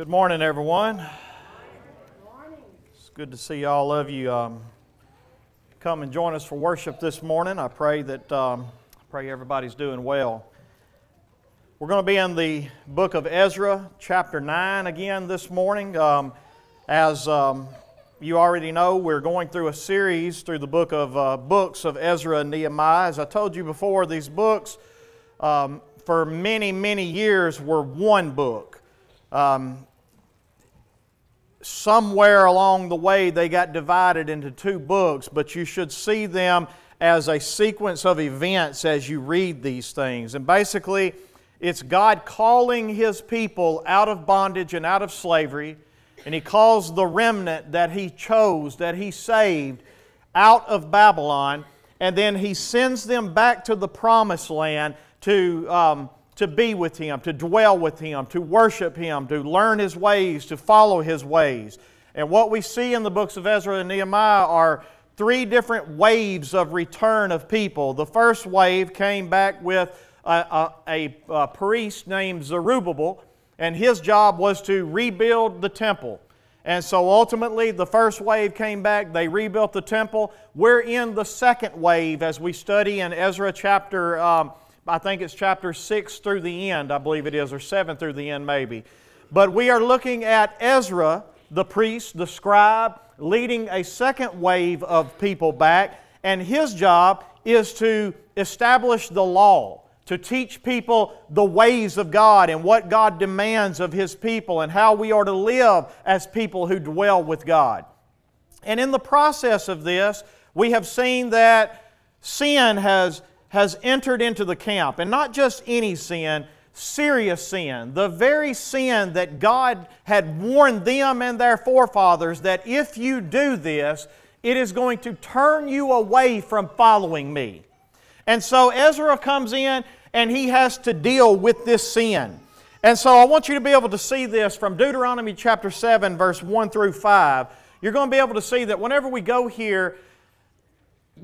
Good morning, everyone. It's good to see all of you um, come and join us for worship this morning. I pray that um, I pray everybody's doing well. We're going to be in the book of Ezra, chapter nine, again this morning. Um, as um, you already know, we're going through a series through the book of uh, books of Ezra and Nehemiah. As I told you before, these books um, for many, many years were one book. Um, somewhere along the way, they got divided into two books, but you should see them as a sequence of events as you read these things. And basically, it's God calling His people out of bondage and out of slavery, and He calls the remnant that He chose, that He saved, out of Babylon, and then He sends them back to the promised land to. Um, to be with Him, to dwell with Him, to worship Him, to learn His ways, to follow His ways. And what we see in the books of Ezra and Nehemiah are three different waves of return of people. The first wave came back with a, a, a, priest named Zerubbabel, and his job was to rebuild the temple. And so ultimately, the first wave came back, they rebuilt the temple. We're in the second wave as we study in Ezra chapter um, I think it's chapter 6 through the end, I believe it is, or 7 through the end, maybe. But we are looking at Ezra, the priest, the scribe, leading a second wave of people back, and his job is to establish the law, to teach people the ways of God and what God demands of his people and how we are to live as people who dwell with God. And in the process of this, we have seen that sin has has entered into the camp, and not just any sin, serious sin, the very sin that God had warned them and their forefathers that if you do this, it is going to turn you away from following me. And so Ezra comes in and he has to deal with this sin. And so I want you to be able to see this from Deuteronomy chapter 7, verse 1 through 5. You're going to be able to see that whenever we go here,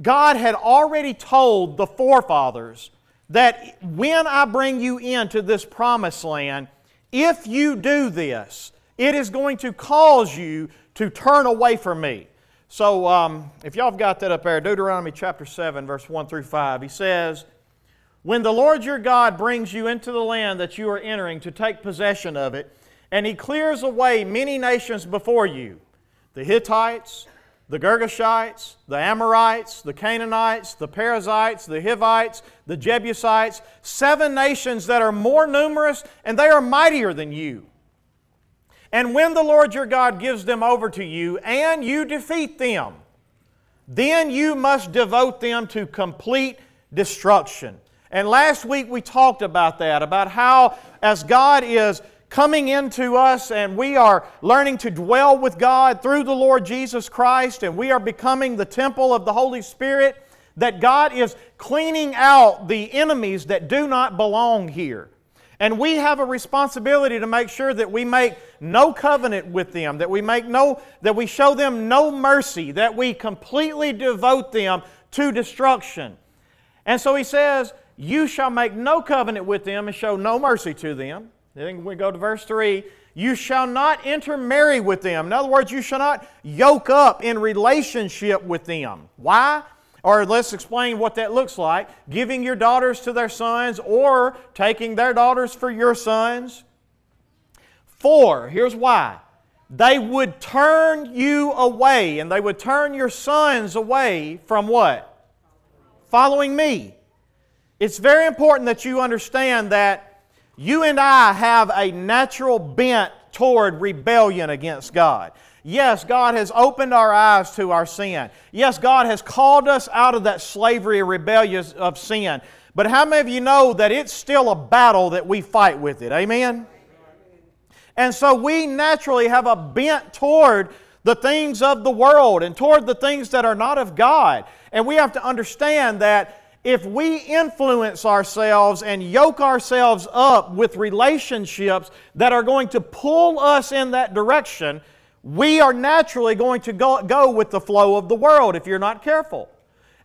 God had already told the forefathers that when I bring you into this promised land, if you do this, it is going to cause you to turn away from me. So, um, if y'all have got that up there, Deuteronomy chapter 7, verse 1 through 5, he says, When the Lord your God brings you into the land that you are entering to take possession of it, and he clears away many nations before you the Hittites, the Girgashites, the Amorites, the Canaanites, the Perizzites, the Hivites, the Jebusites, seven nations that are more numerous and they are mightier than you. And when the Lord your God gives them over to you and you defeat them, then you must devote them to complete destruction. And last week we talked about that, about how as God is coming into us and we are learning to dwell with God through the Lord Jesus Christ and we are becoming the temple of the Holy Spirit, that God is cleaning out the enemies that do not belong here. And we have a responsibility to make sure that we make no covenant with them, that we make no that we show them no mercy, that we completely devote them to destruction. And so he says, "You shall make no covenant with them and show no mercy to them." Then we go to verse 3 You shall not intermarry with them. In other words, you shall not yoke up in relationship with them. Why? Or let's explain what that looks like giving your daughters to their sons or taking their daughters for your sons. Four, here's why. They would turn you away and they would turn your sons away from what? Following me. It's very important that you understand that you and I have a natural bent toward rebellion against God. Yes, God has opened our eyes to our sin. Yes, God has called us out of that slavery and rebellion of sin. But how many of you know that it's still a battle that we fight with it? Amen? And so we naturally have a bent toward the things of the world and toward the things that are not of God. And we have to understand that if we influence ourselves and yoke ourselves up with relationships that are going to pull us in that direction, we are naturally going to go, go with the flow of the world if you're not careful.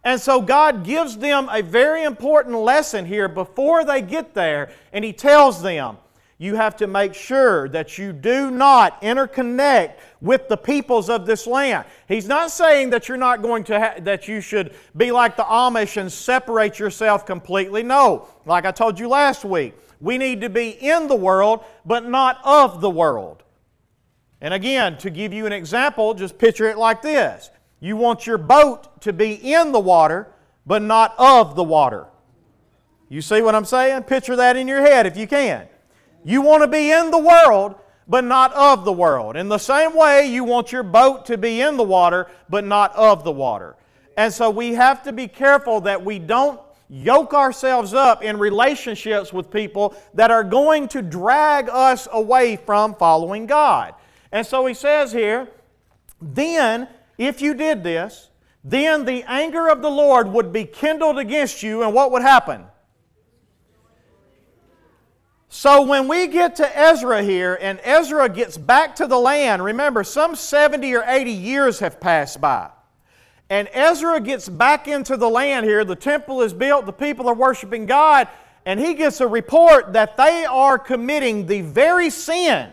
And so God gives them a very important lesson here before they get there, and He tells them, you have to make sure that you do not interconnect with the peoples of this land. He's not saying that you're not going to ha- that you should be like the Amish and separate yourself completely. No, like I told you last week, we need to be in the world but not of the world. And again, to give you an example, just picture it like this. You want your boat to be in the water but not of the water. You see what I'm saying? Picture that in your head if you can. You want to be in the world, but not of the world. In the same way, you want your boat to be in the water, but not of the water. And so we have to be careful that we don't yoke ourselves up in relationships with people that are going to drag us away from following God. And so he says here, then, if you did this, then the anger of the Lord would be kindled against you, and what would happen? So when we get to Ezra here, and Ezra gets back to the land, remember, some 70 or 80 years have passed by. And Ezra gets back into the land here, the temple is built, the people are worshiping God, and he gets a report that they are committing the very sin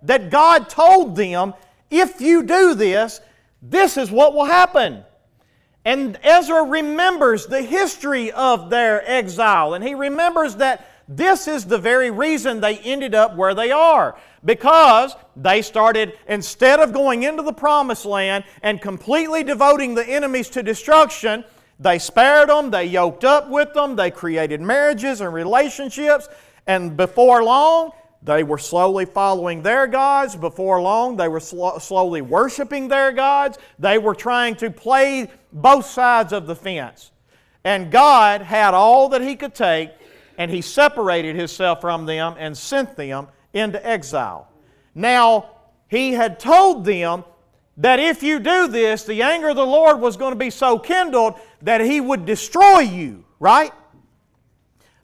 that God told them if you do this, this is what will happen. And Ezra remembers the history of their exile, and he remembers that this is the very reason they ended up where they are. Because they started, instead of going into the promised land and completely devoting the enemies to destruction, they spared them, they yoked up with them, they created marriages and relationships, and before long, they were slowly following their gods. Before long, they were sl- slowly worshiping their gods. They were trying to play both sides of the fence. And God had all that He could take and he separated himself from them and sent them into exile. Now, he had told them that if you do this, the anger of the Lord was going to be so kindled that he would destroy you, right?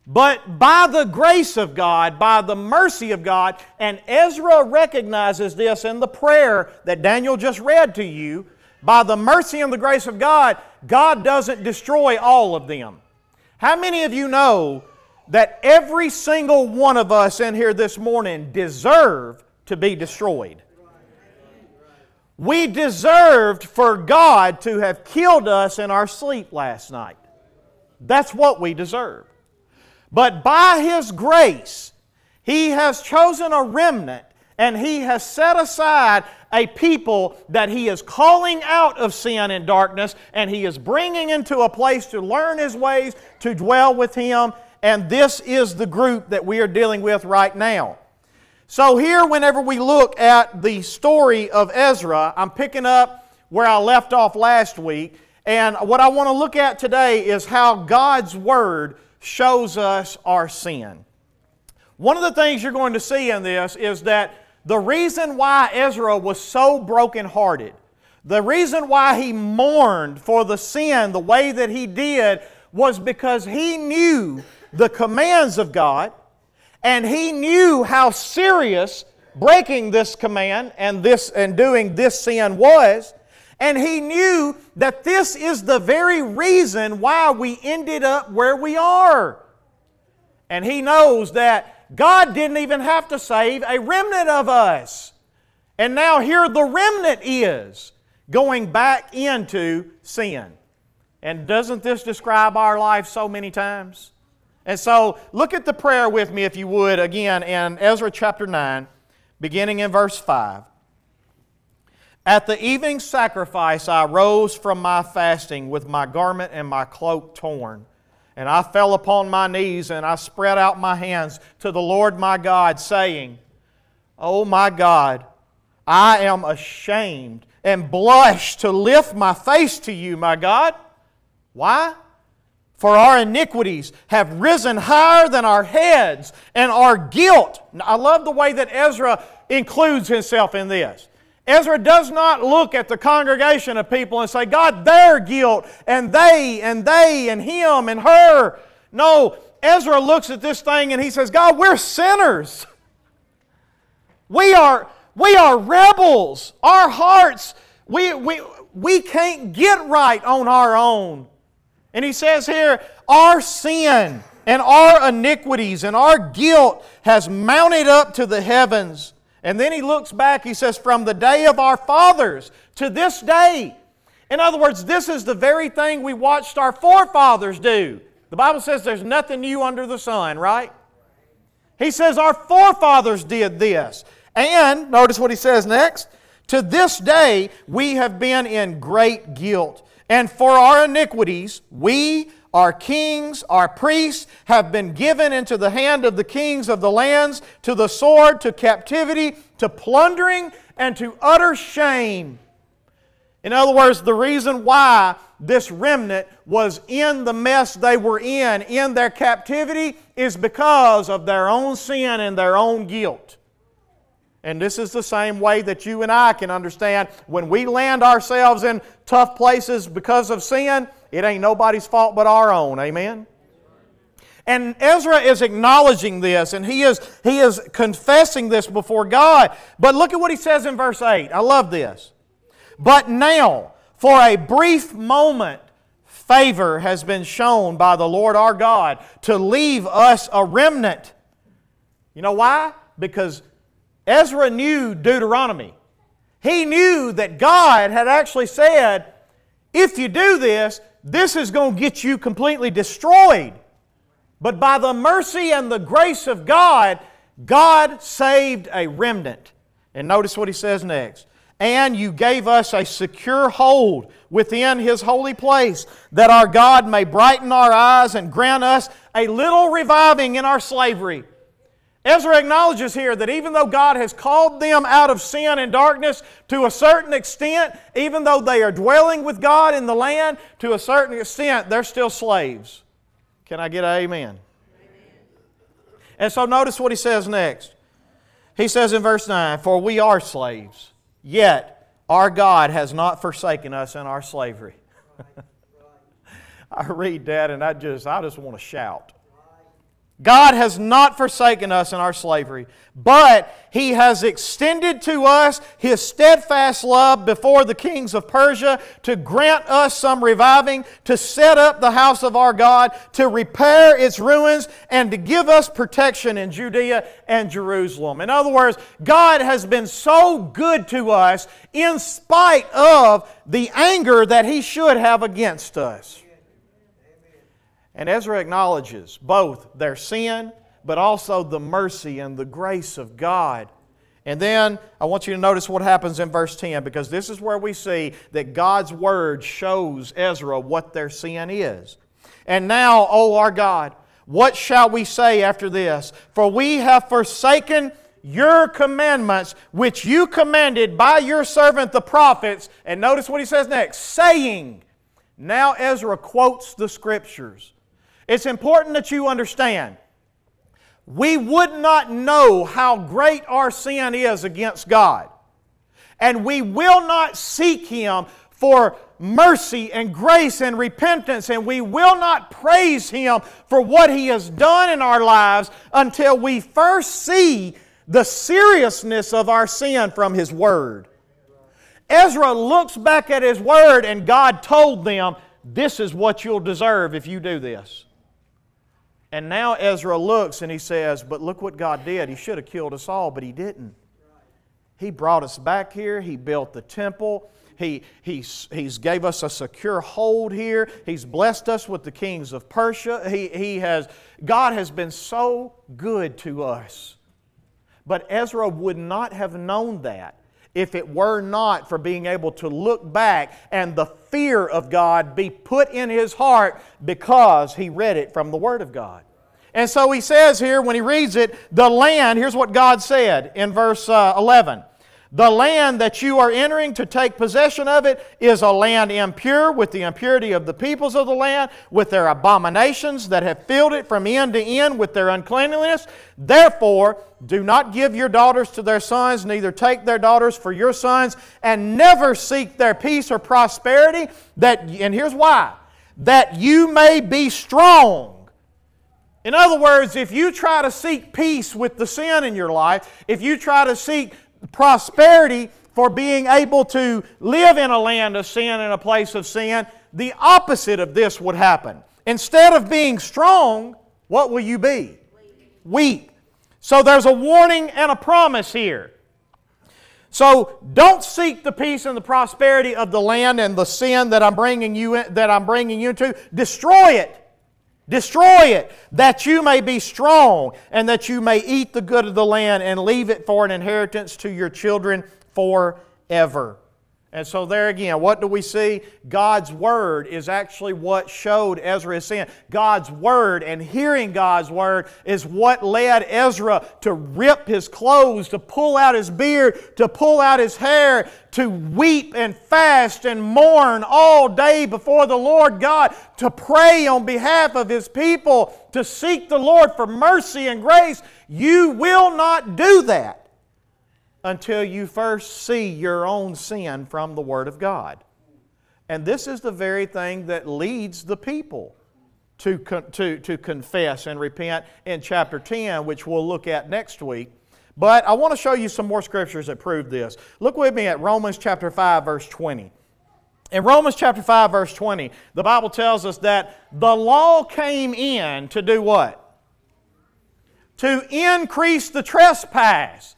But by the grace of God, by the mercy of God, and Ezra recognizes this in the prayer that Daniel just read to you, by the mercy and the grace of God, God doesn't destroy all of them. How many of you know that every single one of us in here this morning deserve to be destroyed. We deserved for God to have killed us in our sleep last night. That's what we deserve. But by His grace, He has chosen a remnant and He has set aside a people that He is calling out of sin and darkness and He is bringing into a place to learn His ways, to dwell with Him, and this is the group that we are dealing with right now. So, here, whenever we look at the story of Ezra, I'm picking up where I left off last week. And what I want to look at today is how God's Word shows us our sin. One of the things you're going to see in this is that the reason why Ezra was so brokenhearted, the reason why he mourned for the sin the way that he did, was because he knew the commands of God, and he knew how serious breaking this command and this and doing this sin was. And he knew that this is the very reason why we ended up where we are. And he knows that God didn't even have to save a remnant of us. And now here the remnant is going back into sin. And doesn't this describe our life so many times? And so look at the prayer with me, if you would, again in Ezra chapter 9, beginning in verse 5. At the evening sacrifice, I rose from my fasting with my garment and my cloak torn. And I fell upon my knees and I spread out my hands to the Lord my God, saying, Oh my God, I am ashamed and blush to lift my face to you, my God. Why? For our iniquities have risen higher than our heads, and our guilt. I love the way that Ezra includes himself in this. Ezra does not look at the congregation of people and say, God, their guilt, and they, and they, and him, and her. No, Ezra looks at this thing and he says, God, we're sinners. We are, we are rebels. Our hearts, we, we, we can't get right on our own. And he says here, our sin and our iniquities and our guilt has mounted up to the heavens. And then he looks back, he says, From the day of our fathers to this day. In other words, this is the very thing we watched our forefathers do. The Bible says there's nothing new under the sun, right? He says our forefathers did this. And notice what he says next. To this day we have been in great guilt. And for our iniquities, we our kings, our priests have been given into the hand of the kings of the lands, to the sword, to captivity, to plundering, and to utter shame. In other words, the reason why this remnant was in the mess they were in, in their captivity, is because of their own sin and their own guilt. And this is the same way that you and I can understand when we land ourselves in tough places because of sin, it ain't nobody's fault but our own. Amen? And Ezra is acknowledging this and he is, he is confessing this before God. But look at what he says in verse 8. I love this. But now, for a brief moment, favor has been shown by the Lord our God to leave us a remnant. You know why? Because Ezra knew Deuteronomy. He knew that God had actually said, if you do this, this is going to get you completely destroyed. But by the mercy and the grace of God, God saved a remnant. And notice what he says next. And you gave us a secure hold within his holy place, that our God may brighten our eyes and grant us a little reviving in our slavery Ezra acknowledges here that even though God has called them out of sin and darkness to a certain extent, even though they are dwelling with God in the land, to a certain extent, they're still slaves. Can I get an amen? amen? And so notice what he says next. He says in verse 9, For we are slaves, yet our God has not forsaken us in our slavery. I read that and I just, I just want to shout. God has not forsaken us in our slavery, but He has extended to us His steadfast love before the kings of Persia to grant us some reviving, to set up the house of our God, to repair its ruins, and to give us protection in Judea and Jerusalem. In other words, God has been so good to us in spite of the anger that He should have against us. And Ezra acknowledges both their sin, but also the mercy and the grace of God. And then I want you to notice what happens in verse 10 because this is where we see that God's Word shows Ezra what their sin is. And now, O our God, what shall we say after this? For we have forsaken your commandments, which you commanded by your servant the prophets. And notice what he says next saying, Now Ezra quotes the scriptures. It's important that you understand. We would not know how great our sin is against God. And we will not seek Him for mercy and grace and repentance, and we will not praise Him for what He has done in our lives until we first see the seriousness of our sin from His Word. Ezra looks back at his Word, and God told them, This is what you'll deserve if you do this. And now Ezra looks and he says, But look what God did. He should have killed us all, but he didn't. He brought us back here. He built the temple. He, he's, he's gave us a secure hold here. He's blessed us with the kings of Persia. He, he has, God has been so good to us. But Ezra would not have known that if it were not for being able to look back and the fear of God be put in his heart because he read it from the Word of God. And so he says here, when he reads it, the land, here's what God said in verse uh, 11 the land that you are entering to take possession of it is a land impure with the impurity of the peoples of the land, with their abominations that have filled it from end to end with their uncleanliness. Therefore, do not give your daughters to their sons, neither take their daughters for your sons, and never seek their peace or prosperity. That, and here's why that you may be strong. In other words, if you try to seek peace with the sin in your life, if you try to seek prosperity for being able to live in a land of sin and a place of sin, the opposite of this would happen. Instead of being strong, What will you be? Weep. So there's a warning and a promise here. So don't seek the peace and the prosperity of the land and the sin that I'm bringing you in, that I'm bringing you into. Destroy it. Destroy it, that you may be strong, and that you may eat the good of the land and leave it for an inheritance to your children forever. And so, there again, what do we see? God's Word is actually what showed Ezra his sin. God's Word and hearing God's Word is what led Ezra to rip his clothes, to pull out his beard, to pull out his hair, to weep and fast and mourn all day before the Lord God, to pray on behalf of his people, to seek the Lord for mercy and grace. You will not do that until you first see your own sin from the Word of God. And this is the very thing that leads the people to, to, to confess and repent in chapter 10, which we'll look at next week. But I want to show you some more scriptures that prove this. Look with me at Romans chapter 5, verse 20. In Romans chapter 5, verse 20, the Bible tells us that the law came in to do what? To increase the trespass.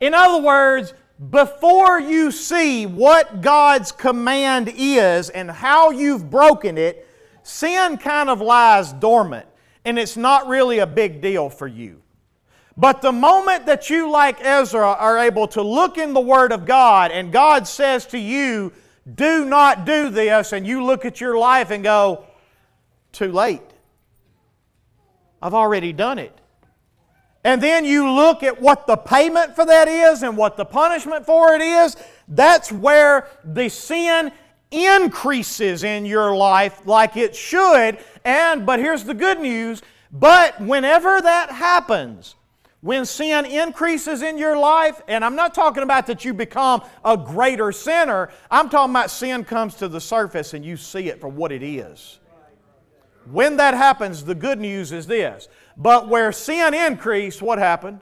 In other words, before you see what God's command is and how you've broken it, sin kind of lies dormant and it's not really a big deal for you. But the moment that you, like Ezra, are able to look in the Word of God and God says to you, do not do this, and you look at your life and go, too late. I've already done it and then you look at what the payment for that is and what the punishment for it is, that's where the sin increases in your life like it should. And, but here's the good news, but whenever that happens, when sin increases in your life, and I'm not talking about that you become a greater sinner, I'm talking about sin comes to the surface and you see it for what it is. When that happens, the good news is this but where sin increased, what happened?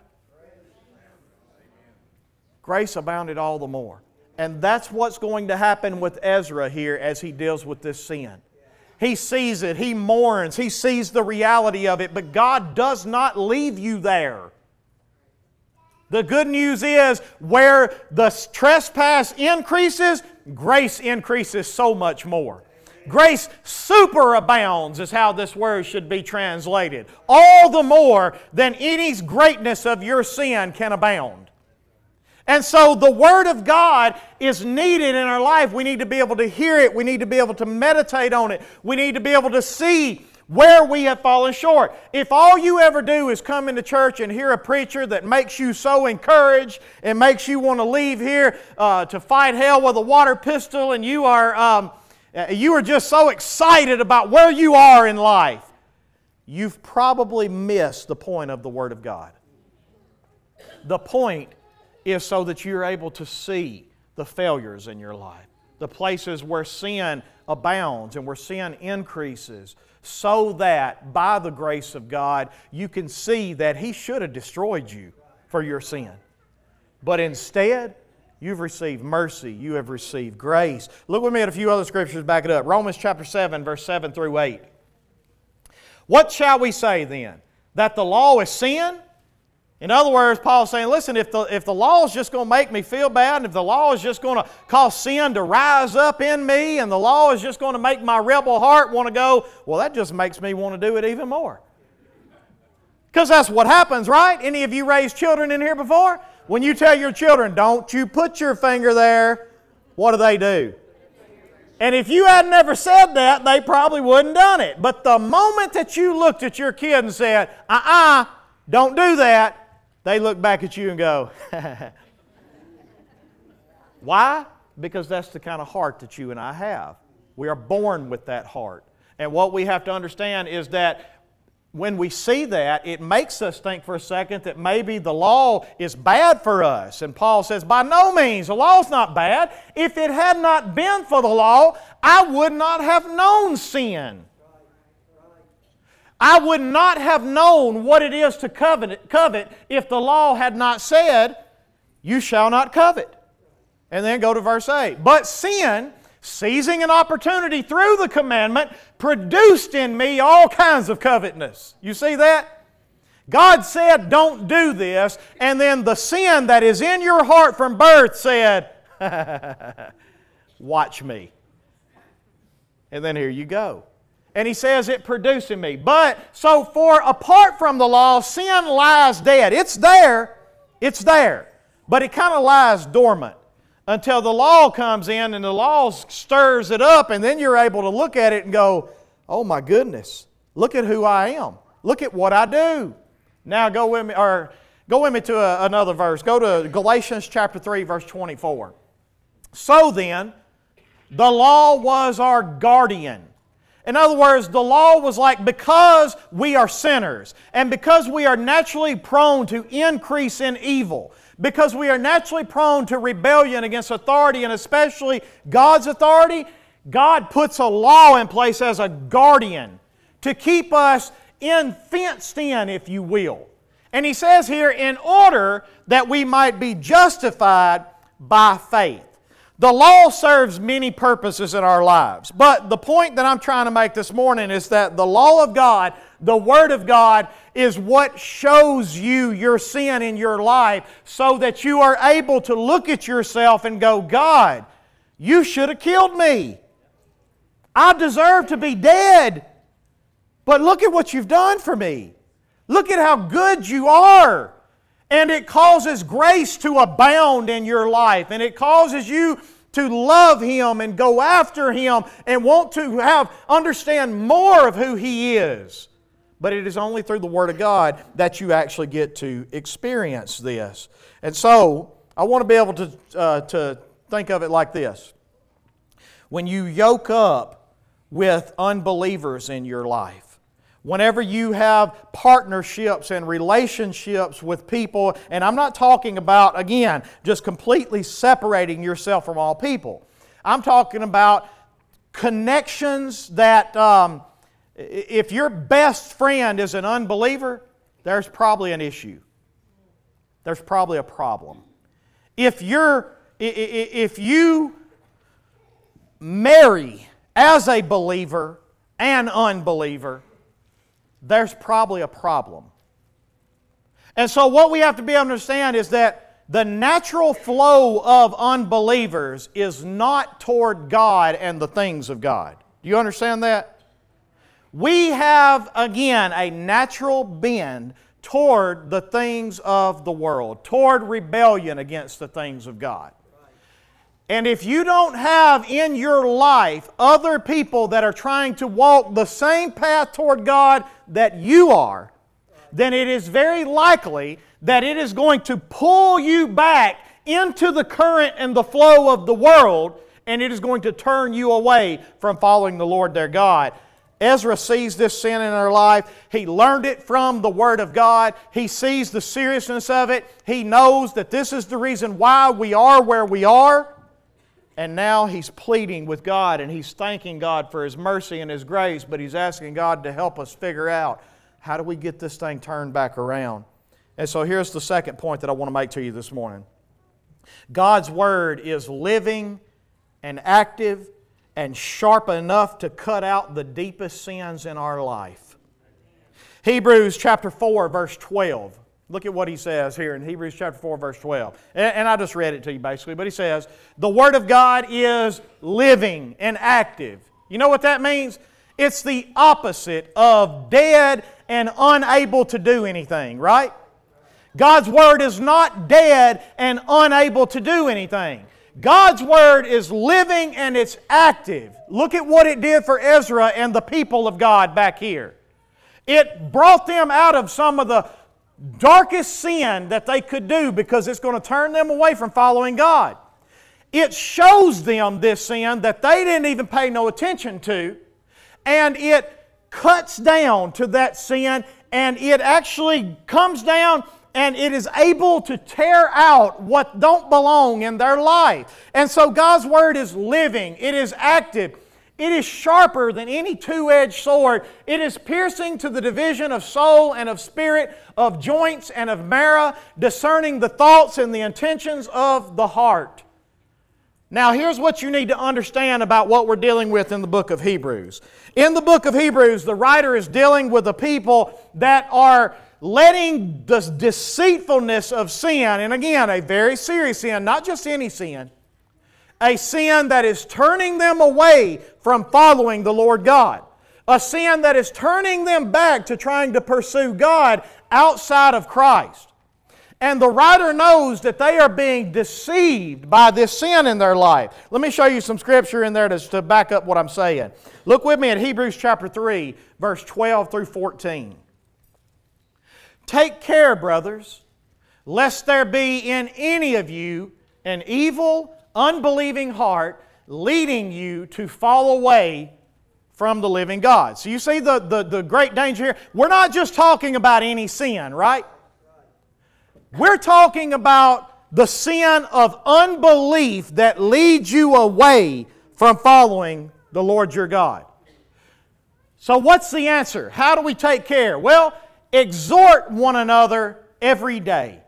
Grace abounded all the more. And that's what's going to happen with Ezra here as he deals with this sin. He sees it, he mourns, he sees the reality of it, but God does not leave you there. The good news is where the trespass increases, grace increases so much more. Grace superabounds, is how this word should be translated. All the more than any greatness of your sin can abound. And so the Word of God is needed in our life. We need to be able to hear it. We need to be able to meditate on it. We need to be able to see where we have fallen short. If all you ever do is come into church and hear a preacher that makes you so encouraged and makes you want to leave here uh, to fight hell with a water pistol, and you are um, Uh, you are just so excited about where you are in life, you've probably missed the point of the Word of God. The point is so that you're able to see the failures in your life, the places where sin abounds and where sin increases, so that by the grace of God, you can see that He should have destroyed you for your sin. But instead, You've received mercy. You have received grace. Look with me at a few other scriptures back it up. Romans chapter 7, verse 7 through 8. What shall we say then? That the law is sin? In other words, Paul's saying, listen, if the, if the law is just going to make me feel bad, and if the law is just going to cause sin to rise up in me, and the law is just going to make my rebel heart want to go, well, that just makes me want to do it even more. Because that's what happens, right? Any of you raised children in here before? When you tell your children, don't you put your finger there, what do they do? And if you had never said that, they probably wouldn't done it. But the moment that you looked at your kid and said, uh uh-uh, uh, don't do that, they look back at you and go, Why? Because that's the kind of heart that you and I have. We are born with that heart. And what we have to understand is that when we see that, it makes us think for a second that maybe the law is bad for us. And Paul says, by no means, the law's not bad. If it had not been for the law, I would not have known sin. I would not have known what it is to covet, covet if the law had not said, You shall not covet. And then go to verse 8. But sin, seizing an opportunity through the commandment, produced in me all kinds of covetousness. You see that? God said, Don't do this, and then the sin that is in your heart from birth said, Watch me. And then here you go. And he says it produced in me. But so for apart from the law, sin lies dead. It's there, it's there, but it kind of lies dormant until the law comes in and the law stirs it up, and then you're able to look at it and go, Oh my goodness, look at who I am. Look at what I do. Now go with me, or go with me to a, another verse. Go to Galatians chapter 3, verse 24. So then, the law was our guardian. In other words, the law was like because we are sinners and because we are naturally prone to increase in evil, because we are naturally prone to rebellion against authority and especially God's authority, God puts a law in place as a guardian to keep us in fenced in, if you will. And he says here, in order that we might be justified by faith. The law serves many purposes in our lives. But the point that I'm trying to make this morning is that the law of God, the Word of God, is what shows you your sin in your life so that you are able to look at yourself and go, God, you should have killed me. I deserve to be dead. But look at what you've done for me. Look at how good you are. And it causes grace to abound in your life. And it causes you to love Him and go after Him and want to have understand more of who He is. But it is only through the Word of God that you actually get to experience this. And so, I want to be able to, uh, to think of it like this. When you yoke up with unbelievers in your life, Whenever you have partnerships and relationships with people, and I'm not talking about, again, just completely separating yourself from all people. I'm talking about connections that, um, if your best friend is an unbeliever, there's probably an issue. There's probably a problem. If you're, if you marry as a believer an unbeliever, there's probably a problem. And so, what we have to be understand is that the natural flow of unbelievers is not toward God and the things of God. Do you understand that? We have, again, a natural bend toward the things of the world, toward rebellion against the things of God. And if you don't have in your life other people that are trying to walk the same path toward God that you are, then it is very likely that it is going to pull you back into the current and the flow of the world, and it is going to turn you away from following the Lord their God. Ezra sees this sin in her life. He learned it from the Word of God. He sees the seriousness of it. He knows that this is the reason why we are where we are. And now he's pleading with God and he's thanking God for his mercy and his grace, but he's asking God to help us figure out how do we get this thing turned back around. And so here's the second point that I want to make to you this morning God's Word is living and active and sharp enough to cut out the deepest sins in our life. Hebrews chapter 4, verse 12. Look at what he says here in Hebrews chapter 4, verse 12. And, I just read it to you basically, but he says, The Word of God is living and active. You know what that means? It's the opposite of dead and unable to do anything, right? God's Word is not dead and unable to do anything. God's Word is living and it's active. Look at what it did for Ezra and the people of God back here. It brought them out of some of the darkest sin that they could do because it's going to turn them away from following God. It shows them this sin that they didn't even pay no attention to, and it cuts down to that sin, and it actually comes down and it is able to tear out what don't belong in their life. And so God's Word is living, it is active, it is sharper than any two edged sword. It is piercing to the division of soul and of spirit, of joints and of marrow, discerning the thoughts and the intentions of the heart. Now, here's what you need to understand about what we're dealing with in the book of Hebrews. In the book of Hebrews, the writer is dealing with a people that are letting the deceitfulness of sin, and again, a very serious sin, not just any sin, a sin that is turning them away from following the Lord God. A sin that is turning them back to trying to pursue God outside of Christ. And the writer knows that they are being deceived by this sin in their life. Let me show you some scripture in there to, to back up what I'm saying. Look with me at Hebrews chapter 3, verse 12 through 14. Take care, brothers, lest there be in any of you an evil, unbelieving heart leading you to fall away from the living God. So you see the, the, the great danger here? We're not just talking about any sin, right? We're talking about the sin of unbelief that leads you away from following the Lord your God. So, what's the answer? How do we take care? Well, exhort one another every day.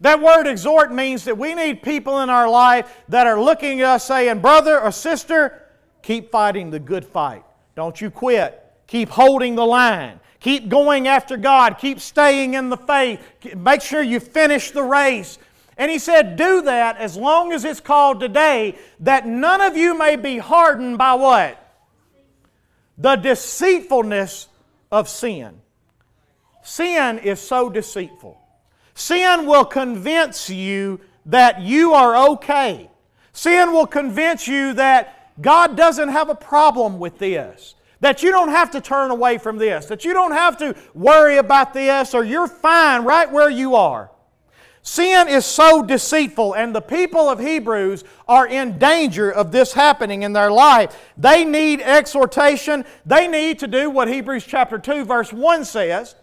That word exhort means that we need people in our life that are looking at us saying, Brother or sister, keep fighting the good fight. Don't you quit. Keep holding the line. Keep going after God. Keep staying in the faith. Make sure you finish the race. And he said, Do that as long as it's called today, that none of you may be hardened by what? The deceitfulness of sin. Sin is so deceitful. Sin will convince you that you are okay. Sin will convince you that God doesn't have a problem with this. That you don't have to turn away from this, that you don't have to worry about this, or you're fine right where you are. Sin is so deceitful, and the people of Hebrews are in danger of this happening in their life. They need exhortation. They need to do what Hebrews chapter 2, verse 1 says.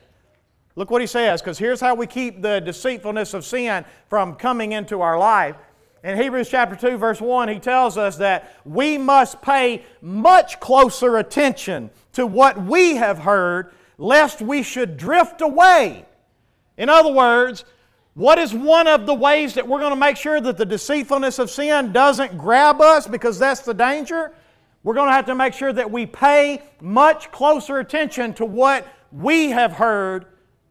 Look what he says, because here's how we keep the deceitfulness of sin from coming into our life. In Hebrews chapter 2, verse 1, he tells us that we must pay much closer attention to what we have heard, lest we should drift away. In other words, what is one of the ways that we're going to make sure that the deceitfulness of sin doesn't grab us because that's the danger? We're going to have to make sure that we pay much closer attention to what we have heard,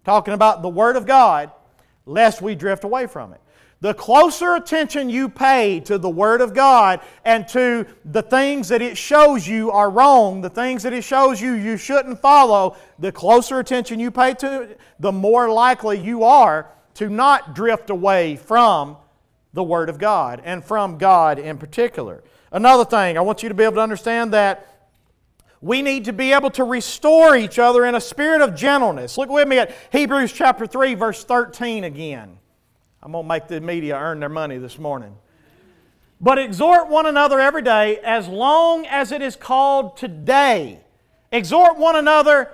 talking about the Word of God, lest we drift away from it the closer attention you pay to the Word of God and to the things that it shows you are wrong, the things that it shows you you shouldn't follow, the closer attention you pay to it, the more likely you are to not drift away from the Word of God and from God in particular. Another thing, I want you to be able to understand that we need to be able to restore each other in a spirit of gentleness. Look with me at Hebrews chapter 3, verse 13 again. I'm going to make the media earn their money this morning. But exhort one another every day as long as it is called today. Exhort one another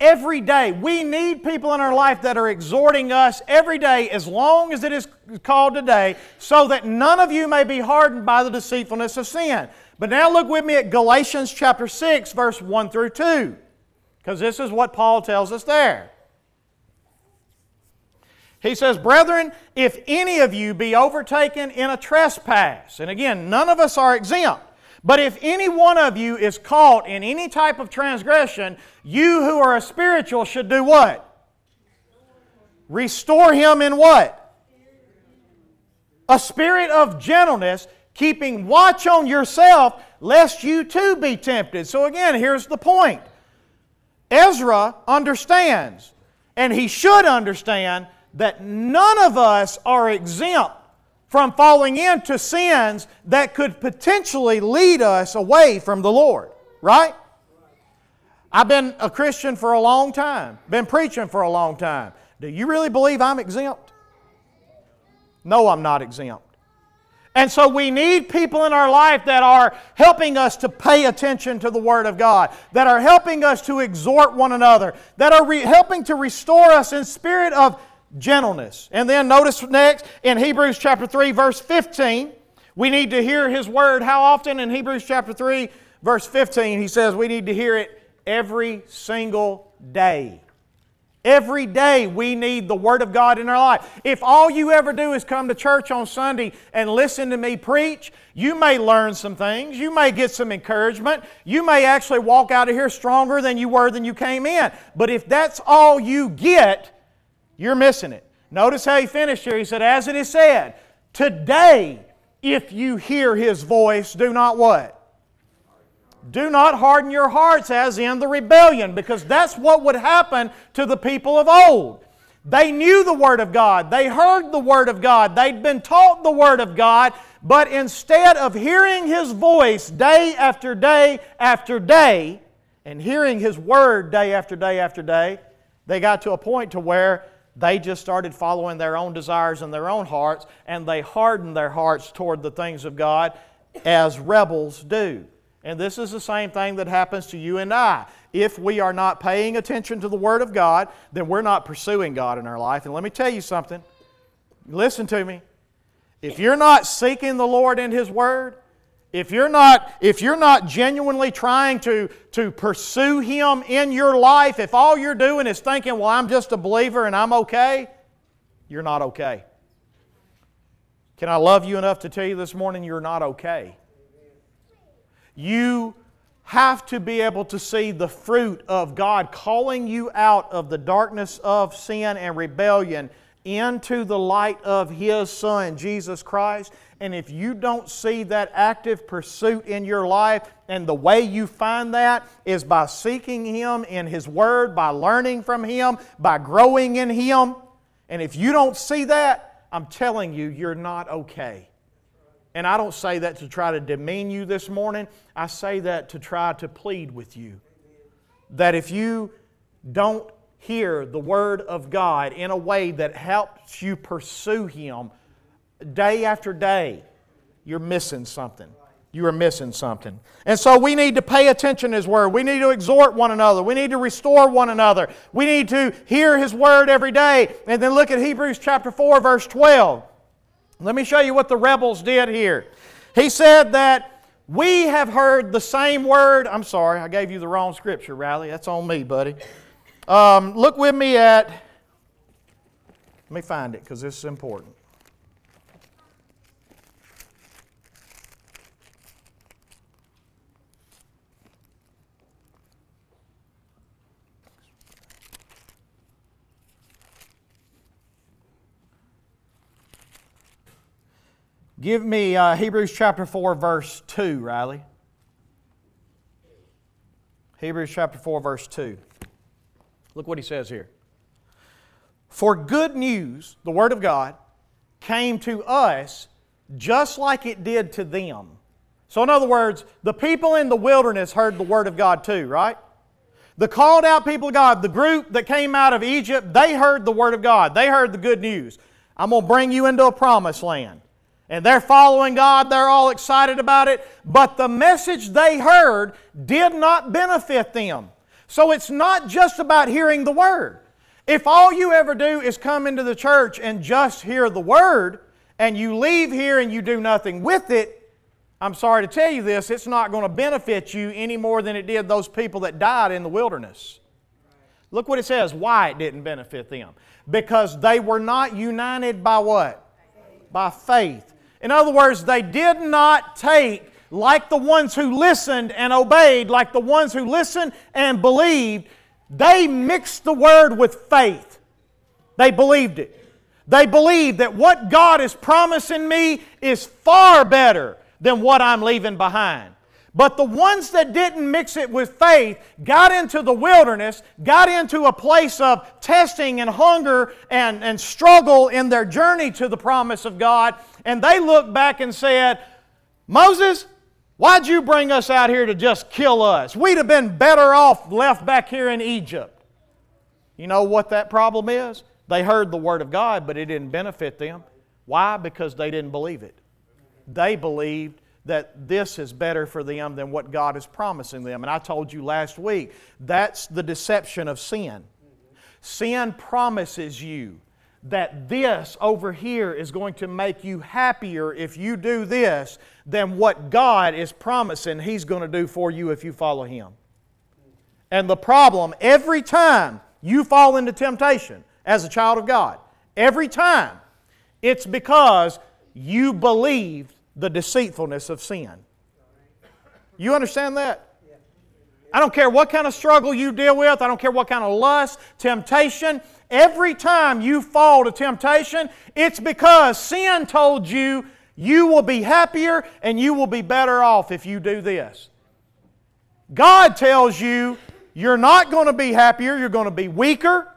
every day. We need people in our life that are exhorting us every day as long as it is called today so that none of you may be hardened by the deceitfulness of sin. But now look with me at Galatians chapter 6 verse 1 through 2 because this is what Paul tells us there. He says, Brethren, if any of you be overtaken in a trespass, and again, none of us are exempt, but if any one of you is caught in any type of transgression, you who are a spiritual should do what? Restore him in what? A spirit of gentleness, keeping watch on yourself, lest you too be tempted. So again, here's the point Ezra understands, and he should understand that none of us are exempt from falling into sins that could potentially lead us away from the Lord, right? I've been a Christian for a long time, been preaching for a long time. Do you really believe I'm exempt? No, I'm not exempt. And so we need people in our life that are helping us to pay attention to the Word of God, that are helping us to exhort one another, that are re- helping to restore us in spirit of gentleness. And then notice next in Hebrews chapter 3, verse 15, we need to hear His word. How often in Hebrews chapter 3, verse 15, he says we need to hear it every single day. Every day we need the Word of God in our life. If all you ever do is come to church on Sunday and listen to me preach, you may learn some things. You may get some encouragement. You may actually walk out of here stronger than you were than you came in. But if that's all you get, you're missing it. Notice how he finished here. He said, As it is said, today, if you hear His voice, do not what? Do not harden your hearts as in the rebellion, because that's what would happen to the people of old. They knew the Word of God, they heard the Word of God, they'd been taught the Word of God, but instead of hearing His voice day after day after day, and hearing His Word day after day after day, they got to a point to where they just started following their own desires and their own hearts, and they hardened their hearts toward the things of God as rebels do. And this is the same thing that happens to you and I. If we are not paying attention to the Word of God, then we're not pursuing God in our life. And let me tell you something. Listen to me. If you're not seeking the Lord in His Word, if you're not, if you're not genuinely trying to, to pursue Him in your life, if all you're doing is thinking, well, I'm just a believer and I'm okay, you're not okay. Can I love you enough to tell you this morning you're not okay? You have to be able to see the fruit of God calling you out of the darkness of sin and rebellion into the light of His Son, Jesus Christ. And if you don't see that active pursuit in your life, and the way you find that is by seeking Him in His Word, by learning from Him, by growing in Him. And if you don't see that, I'm telling you, you're not okay. And I don't say that to try to demean you this morning. I say that to try to plead with you. That if you don't hear the Word of God in a way that helps you pursue Him day after day, you're missing something. You are missing something. And so we need to pay attention to His Word. We need to exhort one another. We need to restore one another. We need to hear His Word every day. And then look at Hebrews chapter 4, verse 12. Let me show you what the rebels did here. He said that we have heard the same word. I'm sorry, I gave you the wrong scripture, Riley. That's on me, buddy. Um, look with me at, let me find it because this is important. Give me uh, Hebrews chapter 4, verse 2, Riley. Hebrews chapter 4, verse 2. Look what he says here. For good news, the Word of God, came to us just like it did to them. So, in other words, the people in the wilderness heard the Word of God too, right? The called out people of God, the group that came out of Egypt, they heard the Word of God. They heard the good news. I'm going to bring you into a promised land and they're following God, they're all excited about it, but the message they heard did not benefit them. So it's not just about hearing the Word. If all you ever do is come into the church and just hear the Word, and you leave here and you do nothing with it, I'm sorry to tell you this, it's not going to benefit you any more than it did those people that died in the wilderness. Look what it says why it didn't benefit them. Because they were not united by what? By faith. In other words, they did not take like the ones who listened and obeyed, like the ones who listened and believed, they mixed the word with faith. They believed it. They believed that what God is promising me is far better than what I'm leaving behind. But the ones that didn't mix it with faith got into the wilderness, got into a place of testing and hunger and, and struggle in their journey to the promise of God, and they looked back and said, Moses, why'd you bring us out here to just kill us? We'd have been better off left back here in Egypt. You know what that problem is? They heard the Word of God, but it didn't benefit them. Why? Because they didn't believe it. They believed that this is better for them than what God is promising them. And I told you last week, that's the deception of sin. Sin promises you that this over here is going to make you happier if you do this than what God is promising He's going to do for you if you follow Him. And the problem, every time you fall into temptation as a child of God, every time, it's because you believed the deceitfulness of sin. You understand that? I don't care what kind of struggle you deal with, I don't care what kind of lust, temptation. Every time you fall to temptation, it's because sin told you you will be happier and you will be better off if you do this. God tells you you're not going to be happier, you're going to be weaker,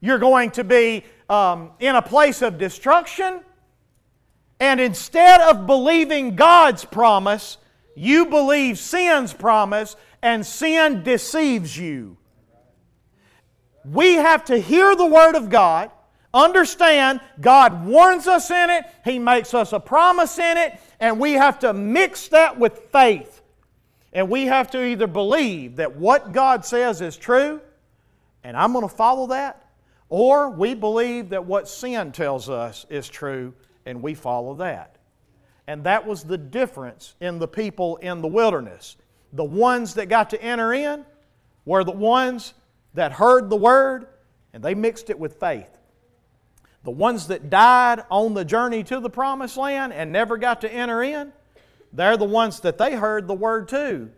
you're going to be um, in a place of destruction. And instead of believing God's promise, you believe sin's promise, and sin deceives you. We have to hear the Word of God, understand God warns us in it, He makes us a promise in it, and we have to mix that with faith. And we have to either believe that what God says is true, and I'm going to follow that, or we believe that what sin tells us is true, and we follow that. And that was the difference in the people in the wilderness. The ones that got to enter in were the ones that heard the word and they mixed it with faith. The ones that died on the journey to the promised land and never got to enter in, they're the ones that they heard the word too,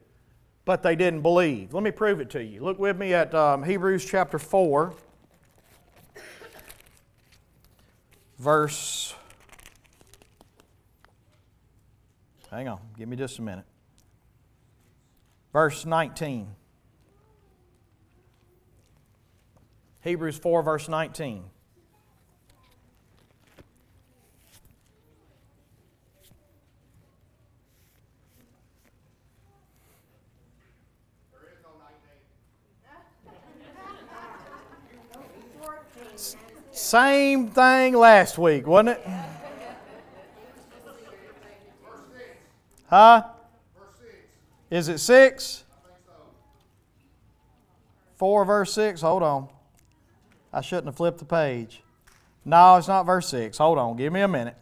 but they didn't believe. Let me prove it to you. Look with me at um, Hebrews chapter 4, verse. Hang on, give me just a minute. Verse 19. Hebrews 4, verse 19. Same thing last week, wasn't it? Huh? Is it 6? 4 verse 6? Hold on. I shouldn't have flipped the page. No, it's not verse 6. Hold on. Give me a minute.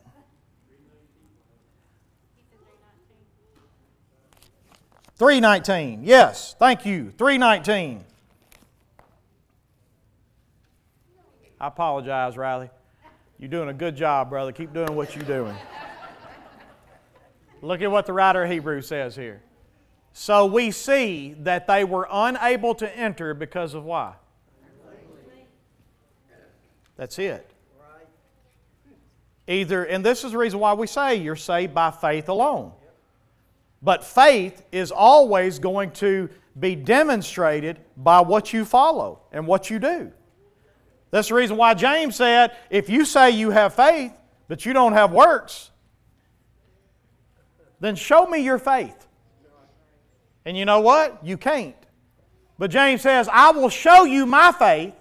Three nineteen. Yes, thank you. Three nineteen. I apologize, Riley. You're doing a good job, brother. Keep doing what you're doing. Look at what the writer of Hebrews says here. So we see that they were unable to enter because of why? That's it. Either, and this is the reason why we say you're saved by faith alone. But faith is always going to be demonstrated by what you follow and what you do. That's the reason why James said, if you say you have faith, but you don't have works, then show me your faith. And you know what? You can't. But James says, I will show you my faith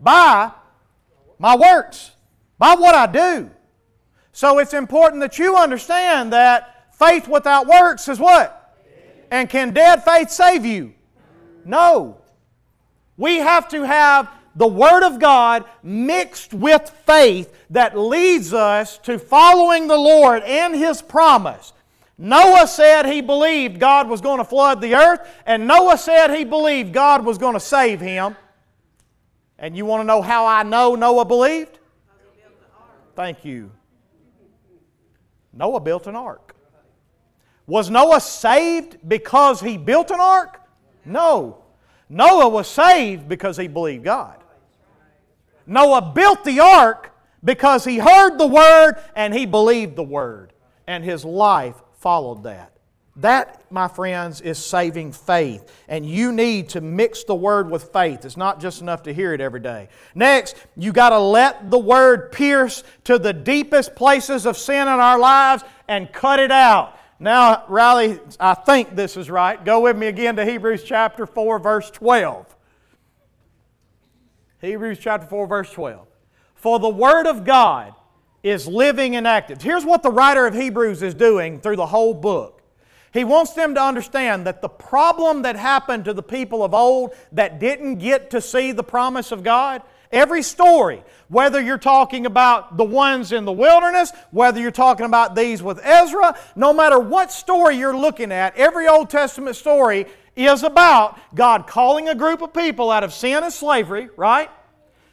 by my works, by what I do. So it's important that you understand that faith without works is what? And can dead faith save you? No. We have to have the Word of God mixed with faith that leads us to following the Lord and His promise. Noah said he believed God was going to flood the earth, and Noah said he believed God was going to save him. And you want to know how I know Noah believed? Thank you. Noah built an ark. Was Noah saved because he built an ark? No. Noah was saved because he believed God. Noah built the ark because he heard the word and he believed the word, and his life followed that. That, my friends, is saving faith. And you need to mix the Word with faith. It's not just enough to hear it every day. Next, you got to let the Word pierce to the deepest places of sin in our lives and cut it out. Now, Riley, I think this is right. Go with me again to Hebrews chapter 4, verse 12. Hebrews chapter 4, verse 12. For the Word of God is living and active. Here's what the writer of Hebrews is doing through the whole book. He wants them to understand that the problem that happened to the people of old that didn't get to see the promise of God, every story, whether you're talking about the ones in the wilderness, whether you're talking about these with Ezra, no matter what story you're looking at, every Old Testament story is about God calling a group of people out of sin and slavery, right?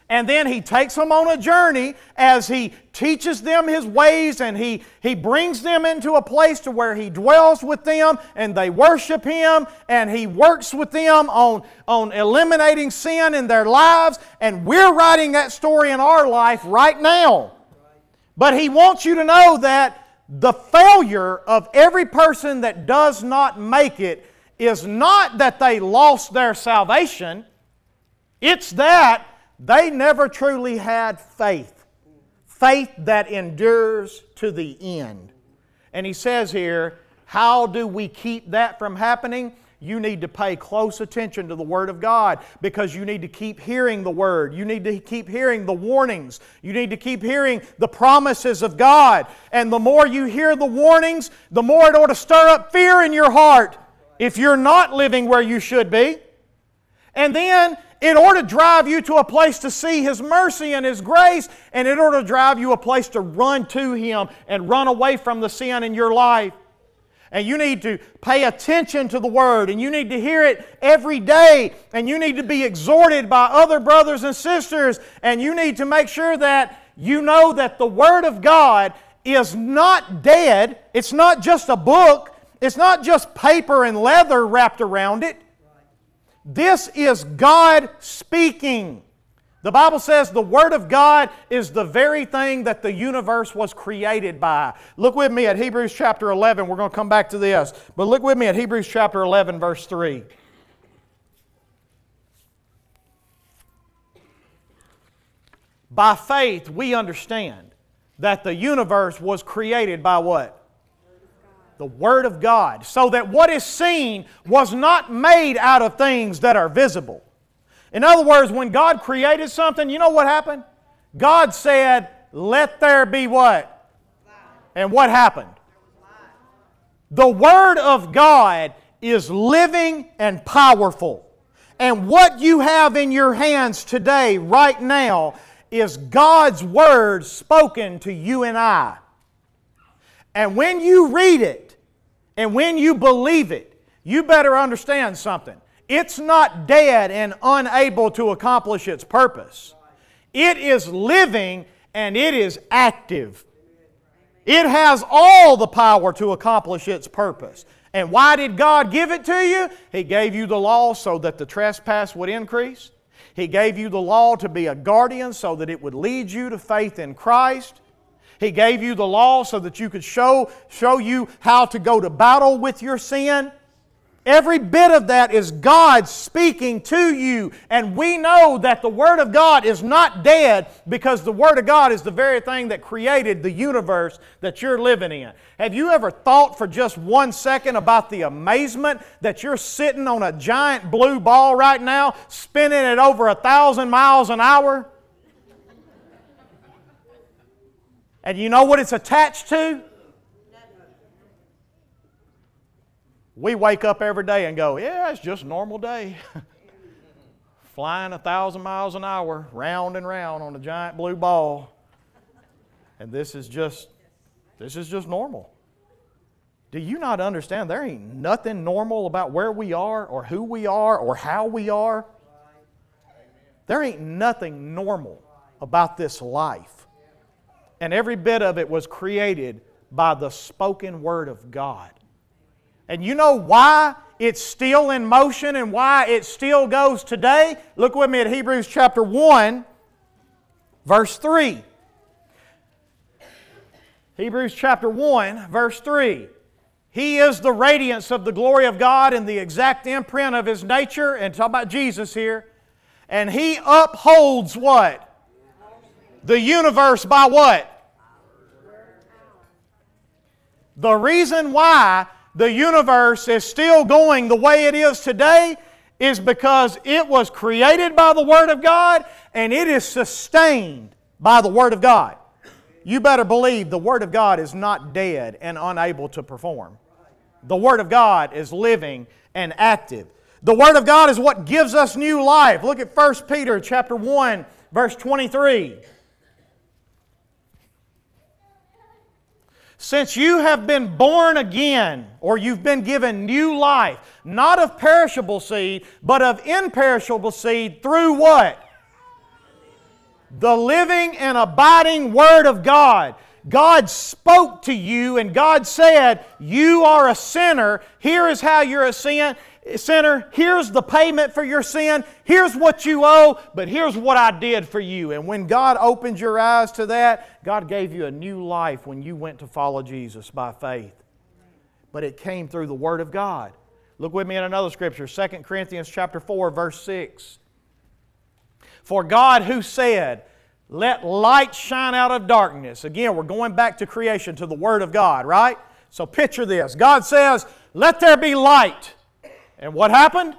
And then he takes them on a journey as he teaches them his ways and he, he brings them into a place to where he dwells with them and they worship him and he works with them on, on eliminating sin in their lives. And we're writing that story in our life right now. But he wants you to know that the failure of every person that does not make it is not that they lost their salvation, it's that they never truly had faith. Faith that endures to the end. And he says here, how do we keep that from happening? You need to pay close attention to the Word of God because you need to keep hearing the Word. You need to keep hearing the warnings. You need to keep hearing the promises of God. And the more you hear the warnings, the more it ought to stir up fear in your heart if you're not living where you should be. And then it ought to drive you to a place to see His mercy and His grace, and it ought to drive you a place to run to Him and run away from the sin in your life. And you need to pay attention to the Word, and you need to hear it every day, and you need to be exhorted by other brothers and sisters, and you need to make sure that you know that the Word of God is not dead. It's not just a book, it's not just paper and leather wrapped around it. This is God speaking. The Bible says the Word of God is the very thing that the universe was created by. Look with me at Hebrews chapter 11. We're going to come back to this. But look with me at Hebrews chapter 11, verse 3. By faith, we understand that the universe was created by what? The Word of God, so that what is seen was not made out of things that are visible. In other words, when God created something, you know what happened? God said, Let there be what? And what happened? The Word of God is living and powerful. And what you have in your hands today, right now, is God's Word spoken to you and I. And when you read it, and when you believe it, you better understand something. It's not dead and unable to accomplish its purpose. It is living and it is active. It has all the power to accomplish its purpose. And why did God give it to you? He gave you the law so that the trespass would increase. He gave you the law to be a guardian so that it would lead you to faith in Christ. He gave you the law so that you could show, show you how to go to battle with your sin. Every bit of that is God speaking to you. And we know that the Word of God is not dead because the Word of God is the very thing that created the universe that you're living in. Have you ever thought for just one second about the amazement that you're sitting on a giant blue ball right now, spinning at over a thousand miles an hour? And you know what it's attached to? We wake up every day and go, yeah, it's just normal day. Flying a thousand miles an hour, round and round on a giant blue ball. And this is just, this is just normal. Do you not understand? There ain't nothing normal about where we are or who we are or how we are. There ain't nothing normal about this life. And every bit of it was created by the spoken word of God. And you know why it's still in motion and why it still goes today? Look with me at Hebrews chapter 1, verse 3. Hebrews chapter 1, verse 3. He is the radiance of the glory of God and the exact imprint of His nature. And talk about Jesus here. And He upholds what? The universe by what? The reason why the universe is still going the way it is today is because it was created by the Word of God and it is sustained by the Word of God. You better believe the Word of God is not dead and unable to perform. The Word of God is living and active. The Word of God is what gives us new life. Look at 1 Peter chapter 1, verse 23. Since you have been born again, or you've been given new life, not of perishable seed, but of imperishable seed, through what? The living and abiding Word of God. God spoke to you and God said, You are a sinner. Here is how you're a sin sinner, here's the payment for your sin, here's what you owe, but here's what I did for you. And when God opened your eyes to that, God gave you a new life when you went to follow Jesus by faith. But it came through the Word of God. Look with me in another scripture, 2 Corinthians chapter 4, verse 6. For God who said, Let light shine out of darkness. Again, we're going back to creation, to the Word of God, right? So picture this. God says, Let there be light. And what happened?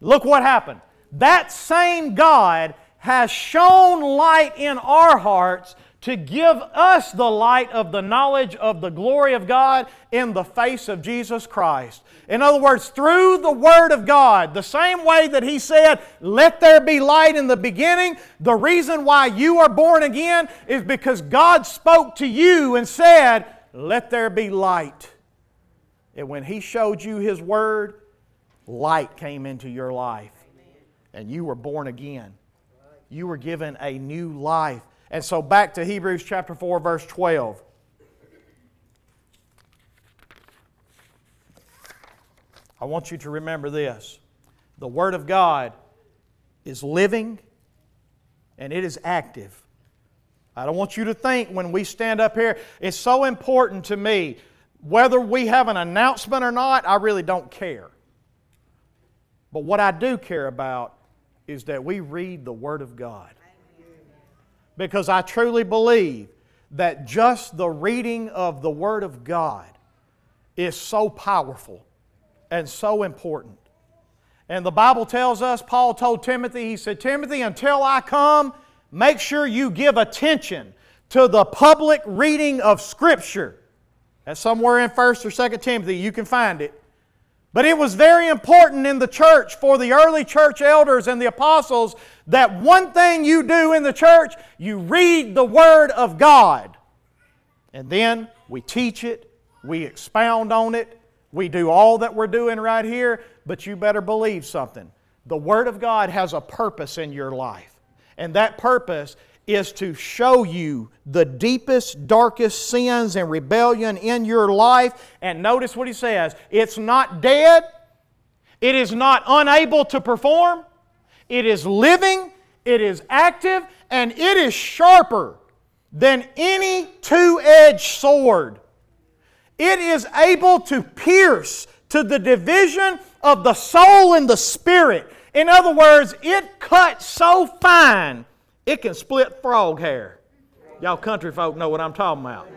Look what happened. That same God has shown light in our hearts to give us the light of the knowledge of the glory of God in the face of Jesus Christ. In other words, through the Word of God, the same way that He said, Let there be light in the beginning, the reason why you are born again is because God spoke to you and said, Let there be light. And when He showed you His Word, light came into your life. And you were born again. You were given a new life. And so back to Hebrews chapter 4, verse 12. I want you to remember this the Word of God is living and it is active. I don't want you to think when we stand up here, it's so important to me whether we have an announcement or not, I really don't care. But what I do care about is that we read the Word of God. Because I truly believe that just the reading of the Word of God is so powerful and so important. And the Bible tells us, Paul told Timothy, he said, Timothy, until I come, make sure you give attention to the public reading of Scripture. That's somewhere in 1st or 2nd Timothy. You can find it. But it was very important in the church for the early church elders and the apostles that one thing you do in the church, you read the Word of God. And then we teach it, we expound on it, we do all that we're doing right here, but you better believe something. The Word of God has a purpose in your life. And that purpose is to show you the deepest, darkest sins and rebellion in your life. And notice what he says it's not dead, it is not unable to perform, it is living, it is active, and it is sharper than any two edged sword. It is able to pierce to the division of the soul and the spirit. In other words, it cuts so fine it can split frog hair. Y'all country folk know what I'm talking about.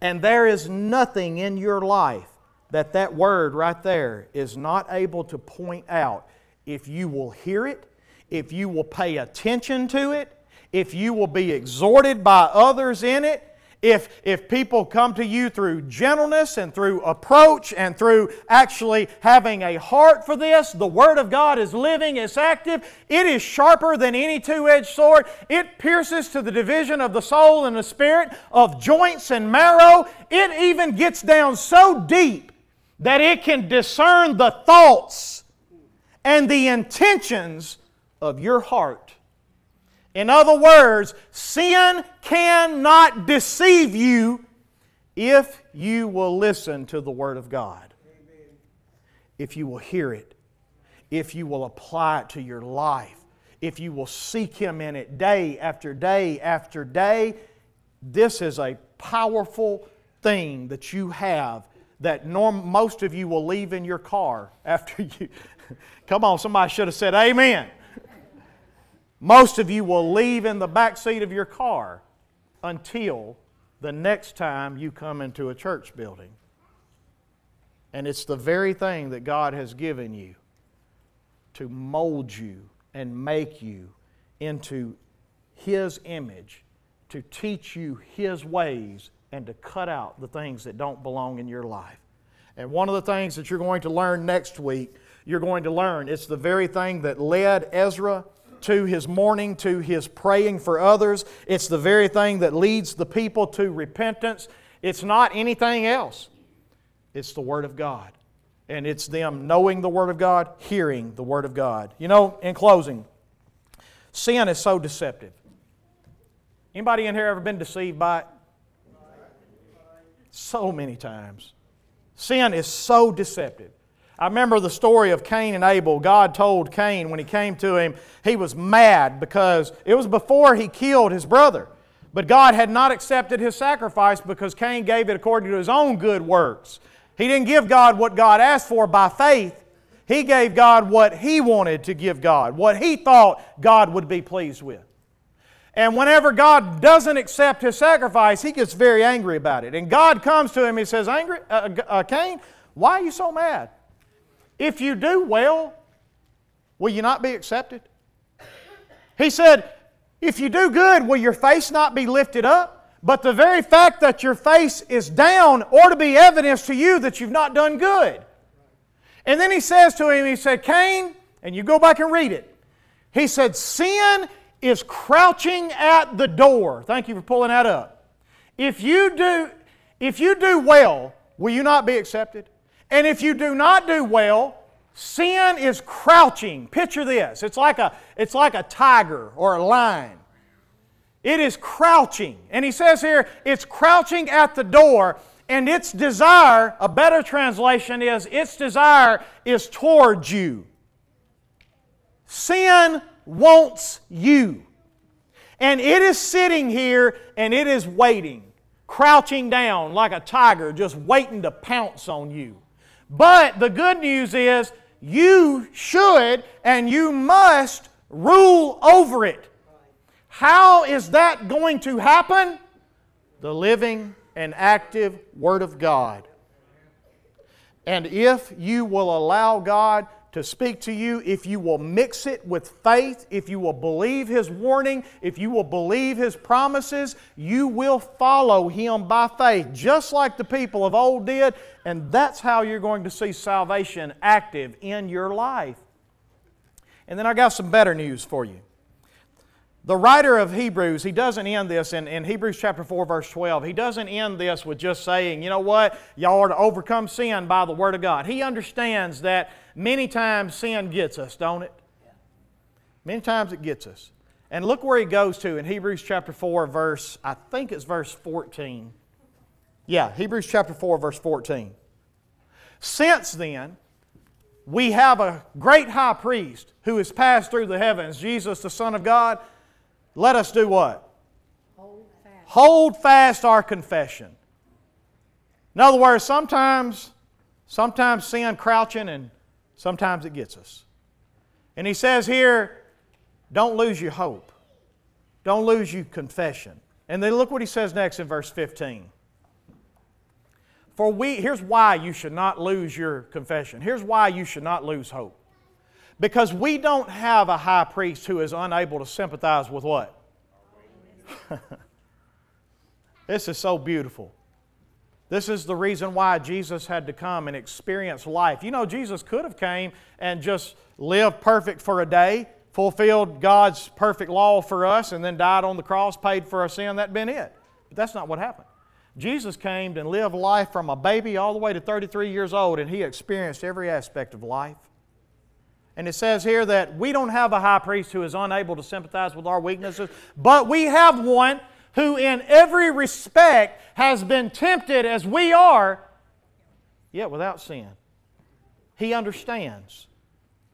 And there is nothing in your life that that word right there is not able to point out if you will hear it, if you will pay attention to it, if you will be exhorted by others in it, if, if people come to you through gentleness and through approach and through actually having a heart for this, the Word of God is living, it's active, it is sharper than any two edged sword. It pierces to the division of the soul and the spirit, of joints and marrow. It even gets down so deep that it can discern the thoughts and the intentions of your heart. In other words, sin cannot deceive you if you will listen to the Word of God. If you will hear it, if you will apply it to your life, if you will seek Him in it day after day after day, this is a powerful thing that you have that norm, most of you will leave in your car after you. Come on, somebody should have said amen. Most of you will leave in the back seat of your car until the next time you come into a church building. And it's the very thing that God has given you to mold you and make you into His image, to teach you His ways, and to cut out the things that don't belong in your life. And one of the things that you're going to learn next week, you're going to learn it's the very thing that led Ezra to his mourning, to his praying for others. It's the very thing that leads the people to repentance. It's not anything else, it's the Word of God. And it's them knowing the Word of God, hearing the Word of God. You know, in closing, sin is so deceptive. Anybody in here ever been deceived by it? So many times. Sin is so deceptive. I remember the story of Cain and Abel. God told Cain when he came to him, he was mad because it was before he killed his brother. But God had not accepted his sacrifice because Cain gave it according to his own good works. He didn't give God what God asked for by faith. He gave God what he wanted to give God, what he thought God would be pleased with. And whenever God doesn't accept his sacrifice, he gets very angry about it. And God comes to him, he says, Angry, uh, uh, Cain, why are you so mad? If you do well, will you not be accepted? He said, If you do good, will your face not be lifted up? But the very fact that your face is down ought to be evidence to you that you've not done good. And then he says to him, He said, Cain, and you go back and read it. He said, Sin is crouching at the door. Thank you for pulling that up. If you do, if you do well, will you not be accepted? And if you do not do well, sin is crouching. Picture this. It's like a, it's like a tiger or a lion. It is crouching. And he says here, it's crouching at the door, and its desire, a better translation is, its desire is towards you. Sin wants you. And it is sitting here and it is waiting, crouching down like a tiger, just waiting to pounce on you. But the good news is you should and you must rule over it. How is that going to happen? The living and active Word of God. And if you will allow God to speak to you, if you will mix it with faith, if you will believe His warning, if you will believe His promises, you will follow Him by faith, just like the people of old did, and that's how you're going to see salvation active in your life. And then I got some better news for you. The writer of Hebrews, he doesn't end this in, in Hebrews chapter 4, verse 12. He doesn't end this with just saying, you know what, y'all are to overcome sin by the Word of God. He understands that many times sin gets us, don't it? Many times it gets us. And look where he goes to in Hebrews chapter 4, verse, I think it's verse 14. Yeah, Hebrews chapter 4, verse 14. Since then, we have a great high priest who has passed through the heavens, Jesus, the Son of God let us do what? Hold fast. Hold fast our confession. In other words, sometimes, sometimes sin crouching and sometimes it gets us. And he says here, don't lose your hope. Don't lose your confession. And then look what he says next in verse 15. For we, here's why you should not lose your confession. Here's why you should not lose hope. Because we don't have a high priest who is unable to sympathize with what? this is so beautiful. This is the reason why Jesus had to come and experience life. You know, Jesus could have came and just lived perfect for a day, fulfilled God's perfect law for us, and then died on the cross, paid for our sin. That'd been it. But that's not what happened. Jesus came and lived life from a baby all the way to 33 years old, and he experienced every aspect of life. And it says here that we don't have a high priest who is unable to sympathize with our weaknesses, but we have one who, in every respect, has been tempted as we are, yet without sin. He understands.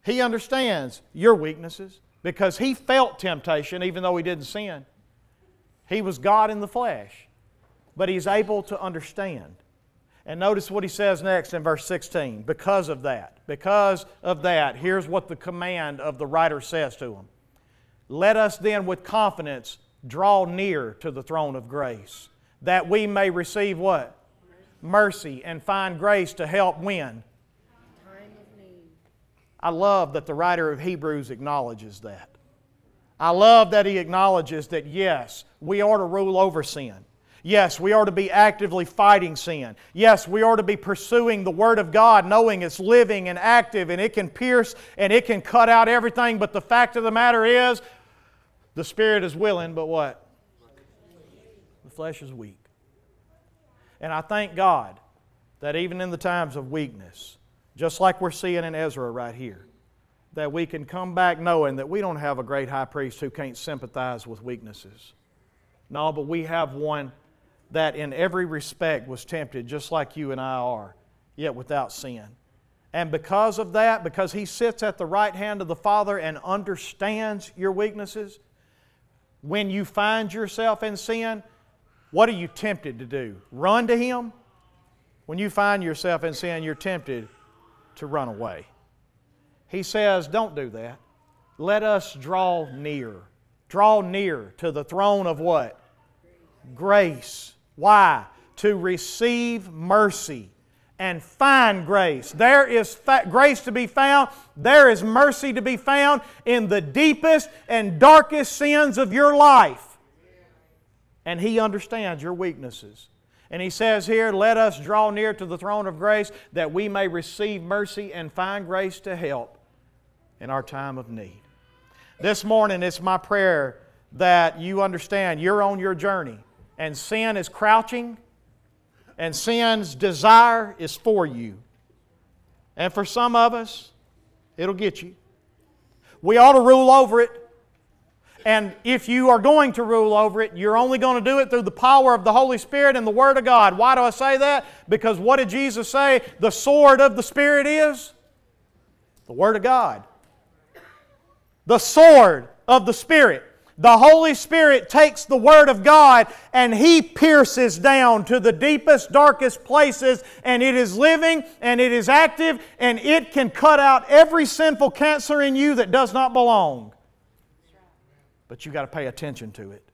He understands your weaknesses because he felt temptation even though he didn't sin. He was God in the flesh, but he's able to understand. And notice what he says next in verse 16. Because of that, because of that, here's what the command of the writer says to them Let us then with confidence draw near to the throne of grace, that we may receive what? Mercy and find grace to help when? I love that the writer of Hebrews acknowledges that. I love that he acknowledges that yes, we are to rule over sin. Yes, we are to be actively fighting sin. Yes, we are to be pursuing the Word of God, knowing it's living and active and it can pierce and it can cut out everything. But the fact of the matter is, the Spirit is willing, but what? The flesh is weak. And I thank God that even in the times of weakness, just like we're seeing in Ezra right here, that we can come back knowing that we don't have a great high priest who can't sympathize with weaknesses. No, but we have one that in every respect was tempted just like you and I are, yet without sin. And because of that, because he sits at the right hand of the Father and understands your weaknesses, when you find yourself in sin, what are you tempted to do? Run to him? When you find yourself in sin, you're tempted to run away. He says, Don't do that. Let us draw near. Draw near to the throne of what? Grace. Why? To receive mercy and find grace. There is fa- grace to be found, there is mercy to be found in the deepest and darkest sins of your life. And He understands your weaknesses. And He says here, Let us draw near to the throne of grace that we may receive mercy and find grace to help in our time of need. This morning, it's my prayer that you understand you're on your journey and sin is crouching, and sin's desire is for you. And for some of us, it'll get you. We ought to rule over it. And if you are going to rule over it, you're only going to do it through the power of the Holy Spirit and the Word of God. Why do I say that? Because what did Jesus say the sword of the Spirit is? The Word of God. The sword of the Spirit. The Holy Spirit takes the Word of God and He pierces down to the deepest, darkest places, and it is living and it is active and it can cut out every sinful cancer in you that does not belong. But you got to pay attention to it.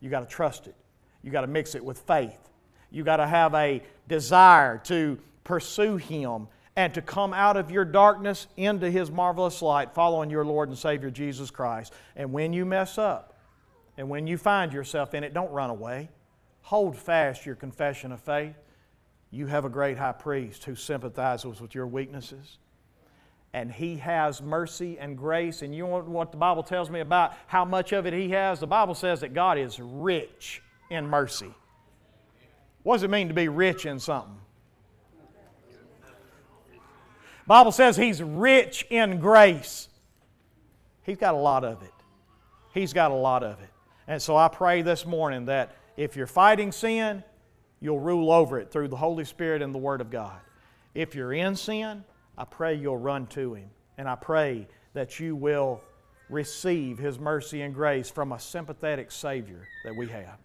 You got to trust it. You got to mix it with faith. You got to have a desire to pursue Him and to come out of your darkness into His marvelous light, following your Lord and Savior Jesus Christ. And when you mess up, and when you find yourself in it, don't run away. Hold fast your confession of faith. You have a great high priest who sympathizes with your weaknesses. And he has mercy and grace. And you know what the Bible tells me about how much of it he has? The Bible says that God is rich in mercy. What does it mean to be rich in something? Bible says he's rich in grace. He's got a lot of it. He's got a lot of it. And so I pray this morning that if you're fighting sin, you'll rule over it through the Holy Spirit and the Word of God. If you're in sin, I pray you'll run to Him. And I pray that you will receive His mercy and grace from a sympathetic Savior that we have.